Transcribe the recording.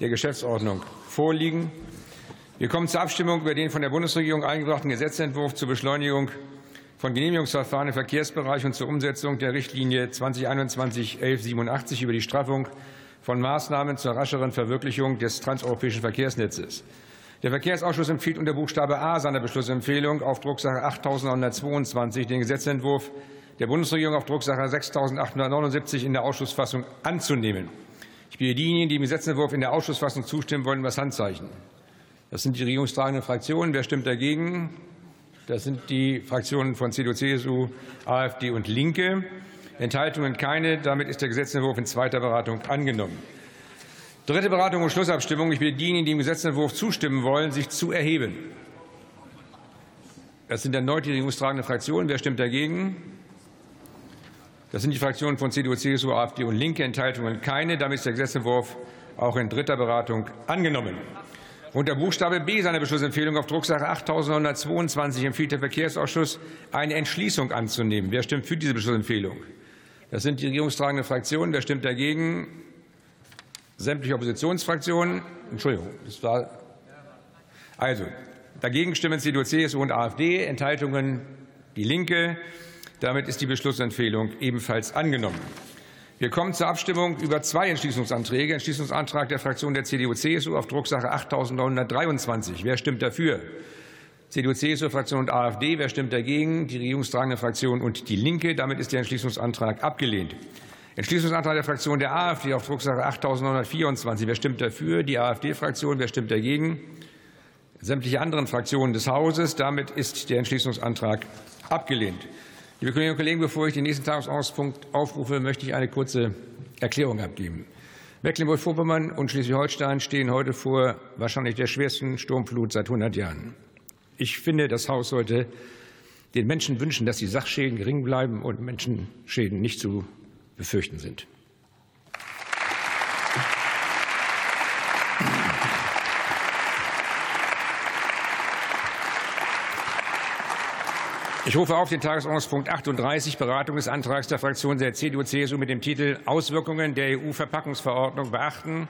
der Geschäftsordnung vorliegen. Wir kommen zur Abstimmung über den von der Bundesregierung eingebrachten Gesetzentwurf zur Beschleunigung von Genehmigungsverfahren im Verkehrsbereich und zur Umsetzung der Richtlinie 2021-1187 über die Straffung von Maßnahmen zur rascheren Verwirklichung des transeuropäischen Verkehrsnetzes. Der Verkehrsausschuss empfiehlt unter Buchstabe A seiner Beschlussempfehlung auf Drucksache 8922 den Gesetzentwurf der Bundesregierung auf Drucksache 6879 in der Ausschussfassung anzunehmen. Bitte diejenigen, die dem Gesetzentwurf in der Ausschussfassung zustimmen wollen, das Handzeichen. Das sind die regierungstragenden Fraktionen. Wer stimmt dagegen? Das sind die Fraktionen von CDU, CSU, AfD und Linke. Enthaltungen keine. Damit ist der Gesetzentwurf in zweiter Beratung angenommen. Dritte Beratung und Schlussabstimmung. Ich bitte diejenigen, die dem Gesetzentwurf zustimmen wollen, sich zu erheben. Das sind erneut die regierungstragenden Fraktionen. Wer stimmt dagegen? Das sind die Fraktionen von CDU, CSU, AfD und Linke. Enthaltungen keine. Damit ist der Gesetzentwurf auch in dritter Beratung angenommen. Unter Buchstabe B seiner Beschlussempfehlung auf Drucksache 8122 empfiehlt der Verkehrsausschuss, eine Entschließung anzunehmen. Wer stimmt für diese Beschlussempfehlung? Das sind die regierungstragenden Fraktionen. Wer stimmt dagegen? Sämtliche Oppositionsfraktionen. Entschuldigung, das war also dagegen stimmen CDU, CSU und AfD. Enthaltungen die Linke. Damit ist die Beschlussempfehlung ebenfalls angenommen. Wir kommen zur Abstimmung über zwei Entschließungsanträge. Entschließungsantrag der Fraktion der CDU-CSU auf Drucksache 8923. Wer stimmt dafür? CDU-CSU-Fraktion und AfD. Wer stimmt dagegen? Die regierungstragende Fraktion und die Linke. Damit ist der Entschließungsantrag abgelehnt. Entschließungsantrag der Fraktion der AfD auf Drucksache 8924. Wer stimmt dafür? Die AfD-Fraktion. Wer stimmt dagegen? Sämtliche anderen Fraktionen des Hauses. Damit ist der Entschließungsantrag abgelehnt. Liebe Kolleginnen und Kollegen, bevor ich den nächsten Tagesordnungspunkt aufrufe, möchte ich eine kurze Erklärung abgeben. Mecklenburg-Vorpommern und Schleswig-Holstein stehen heute vor wahrscheinlich der schwersten Sturmflut seit 100 Jahren. Ich finde, das Haus sollte den Menschen wünschen, dass die Sachschäden gering bleiben und Menschenschäden nicht zu befürchten sind. Ich rufe auf den Tagesordnungspunkt 38, Beratung des Antrags der Fraktion der CDU-CSU mit dem Titel Auswirkungen der EU-Verpackungsverordnung beachten.